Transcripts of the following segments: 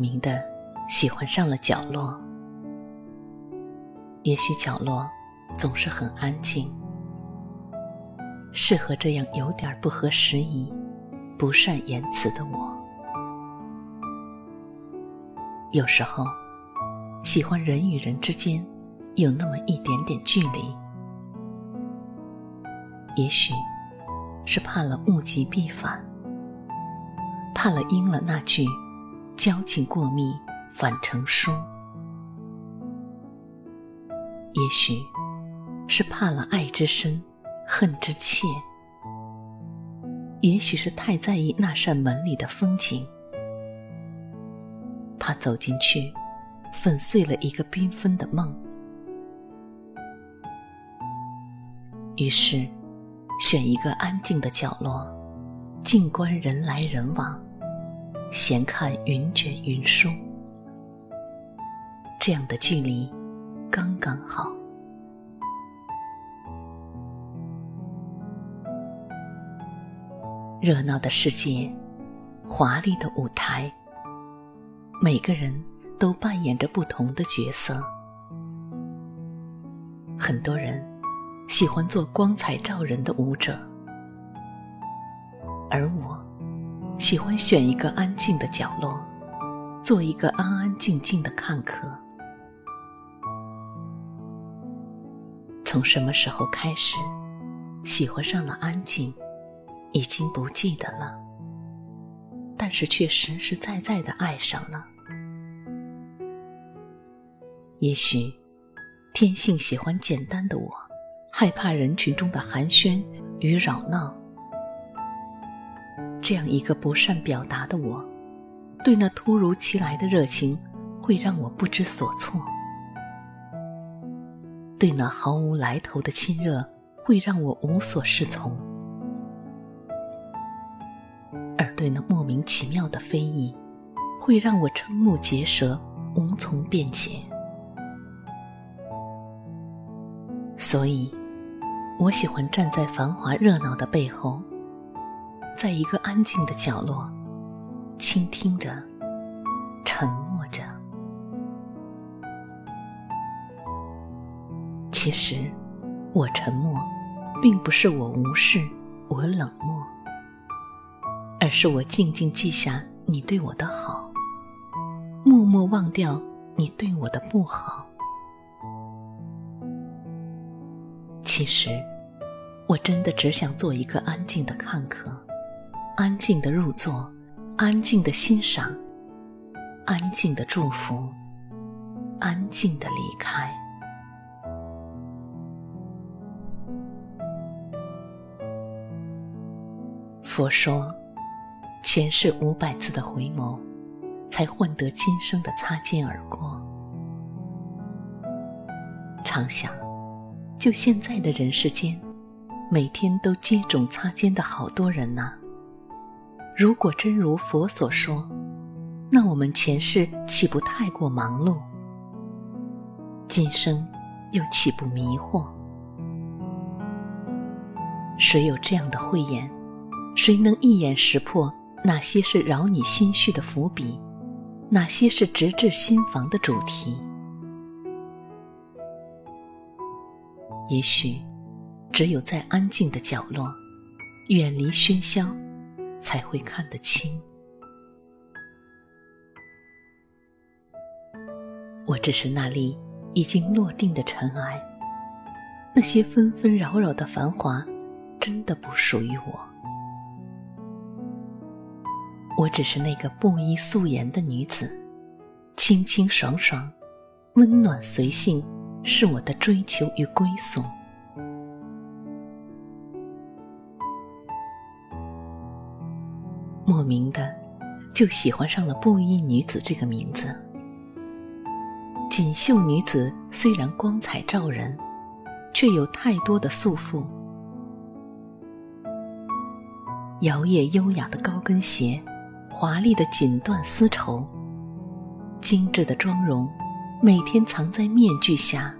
明的喜欢上了角落。也许角落总是很安静，适合这样有点不合时宜、不善言辞的我。有时候，喜欢人与人之间有那么一点点距离，也许是怕了物极必反，怕了应了那句“交情过密，反成疏”。也许是怕了爱之深，恨之切；也许是太在意那扇门里的风景，怕走进去粉碎了一个缤纷的梦。于是，选一个安静的角落，静观人来人往，闲看云卷云舒。这样的距离。刚刚好。热闹的世界，华丽的舞台，每个人都扮演着不同的角色。很多人喜欢做光彩照人的舞者，而我喜欢选一个安静的角落，做一个安安静静的看客。从什么时候开始，喜欢上了安静，已经不记得了。但是却实实在在的爱上了。也许，天性喜欢简单的我，害怕人群中的寒暄与扰闹。这样一个不善表达的我，对那突如其来的热情，会让我不知所措。对那毫无来头的亲热，会让我无所适从；而对那莫名其妙的非议，会让我瞠目结舌，无从辩解。所以，我喜欢站在繁华热闹的背后，在一个安静的角落，倾听着，沉默着。其实，我沉默，并不是我无视，我冷漠，而是我静静记下你对我的好，默默忘掉你对我的不好。其实，我真的只想做一个安静的看客，安静的入座，安静的欣赏，安静的祝福，安静的离开。佛说，前世五百次的回眸，才换得今生的擦肩而过。常想，就现在的人世间，每天都接踵擦肩的好多人呐。如果真如佛所说，那我们前世岂不太过忙碌？今生又岂不迷惑？谁有这样的慧眼？谁能一眼识破哪些是扰你心绪的伏笔，哪些是直至心房的主题？也许，只有在安静的角落，远离喧嚣，才会看得清。我只是那粒已经落定的尘埃，那些纷纷扰扰的繁华，真的不属于我。我只是那个布衣素颜的女子，清清爽爽、温暖随性，是我的追求与归宿。就喜欢上了布衣女子这个名字。锦绣女子虽然光彩照人，却有太多的束缚。摇曳优雅的高跟鞋。华丽的锦缎丝绸，精致的妆容，每天藏在面具下，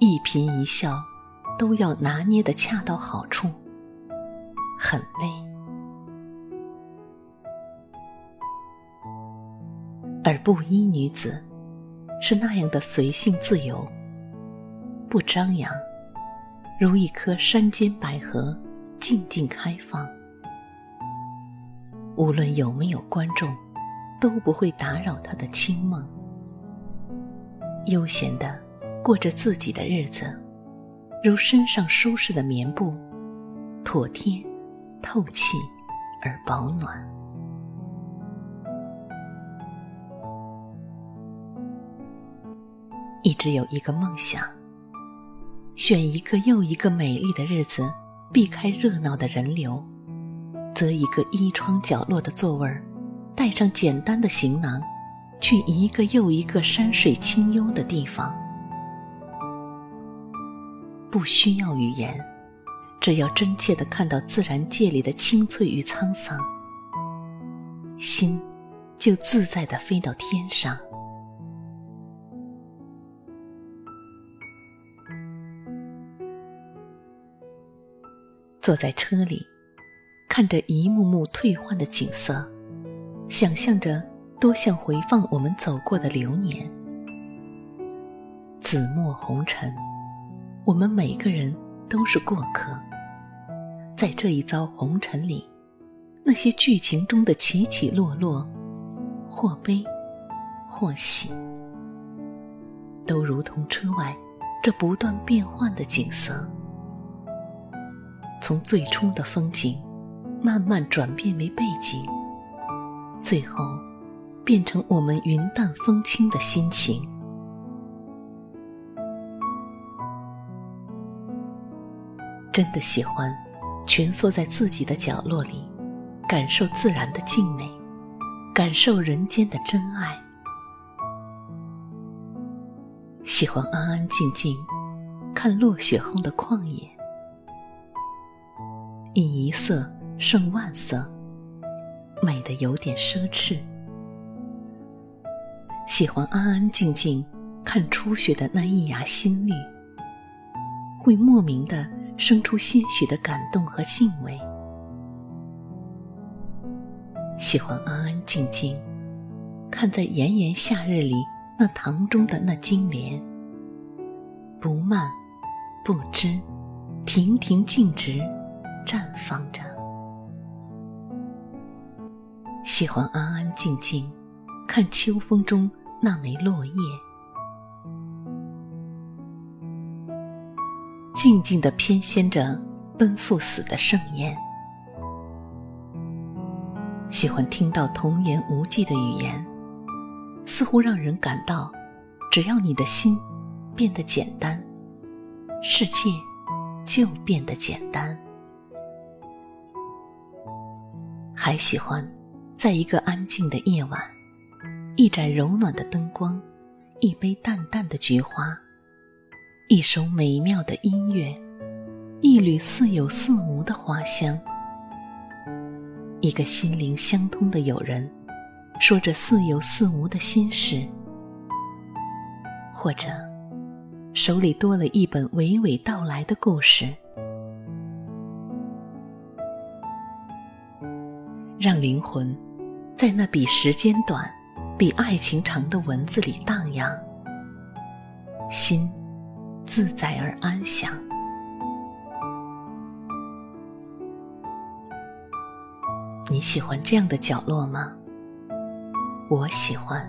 一颦一笑都要拿捏的恰到好处，很累。而布衣女子是那样的随性自由，不张扬，如一颗山间百合，静静开放。无论有没有观众，都不会打扰她的清梦，悠闲的过着自己的日子，如身上舒适的棉布，妥帖、透气而保暖。一直有一个梦想，选一个又一个美丽的日子，避开热闹的人流，择一个依窗角落的座位儿，带上简单的行囊，去一个又一个山水清幽的地方。不需要语言，只要真切的看到自然界里的清脆与沧桑，心就自在的飞到天上。坐在车里，看着一幕幕退换的景色，想象着多像回放我们走过的流年。紫陌红尘，我们每个人都是过客。在这一遭红尘里，那些剧情中的起起落落，或悲，或喜，都如同车外这不断变换的景色。从最初的风景，慢慢转变为背景，最后变成我们云淡风轻的心情。真的喜欢蜷缩在自己的角落里，感受自然的静美，感受人间的真爱。喜欢安安静静看落雪后的旷野。以一色胜万色，美的有点奢侈。喜欢安安静静看初雪的那一芽新绿，会莫名的生出些许的感动和敬畏。喜欢安安静静看在炎炎夏日里那塘中的那金莲，不慢不知，亭亭静直。绽放着，喜欢安安静静看秋风中那枚落叶，静静的翩跹着奔赴死的盛宴。喜欢听到童言无忌的语言，似乎让人感到，只要你的心变得简单，世界就变得简单。还喜欢，在一个安静的夜晚，一盏柔暖的灯光，一杯淡淡的菊花，一首美妙的音乐，一缕似有似无的花香，一个心灵相通的友人，说着似有似无的心事，或者手里多了一本娓娓道来的故事。让灵魂在那比时间短、比爱情长的文字里荡漾，心自在而安详。你喜欢这样的角落吗？我喜欢。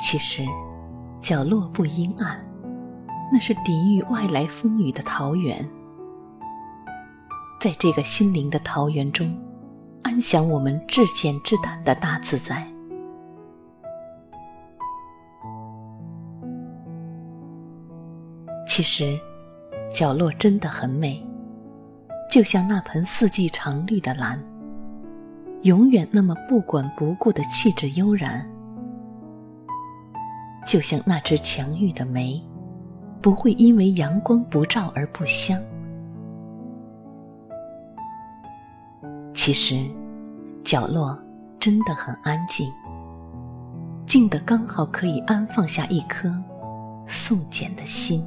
其实，角落不阴暗，那是抵御外来风雨的桃源。在这个心灵的桃源中，安享我们至简至淡的大自在。其实，角落真的很美，就像那盆四季常绿的兰，永远那么不管不顾的气质悠然；就像那只强玉的梅，不会因为阳光不照而不香。其实，角落真的很安静，静的刚好可以安放下一颗素简的心。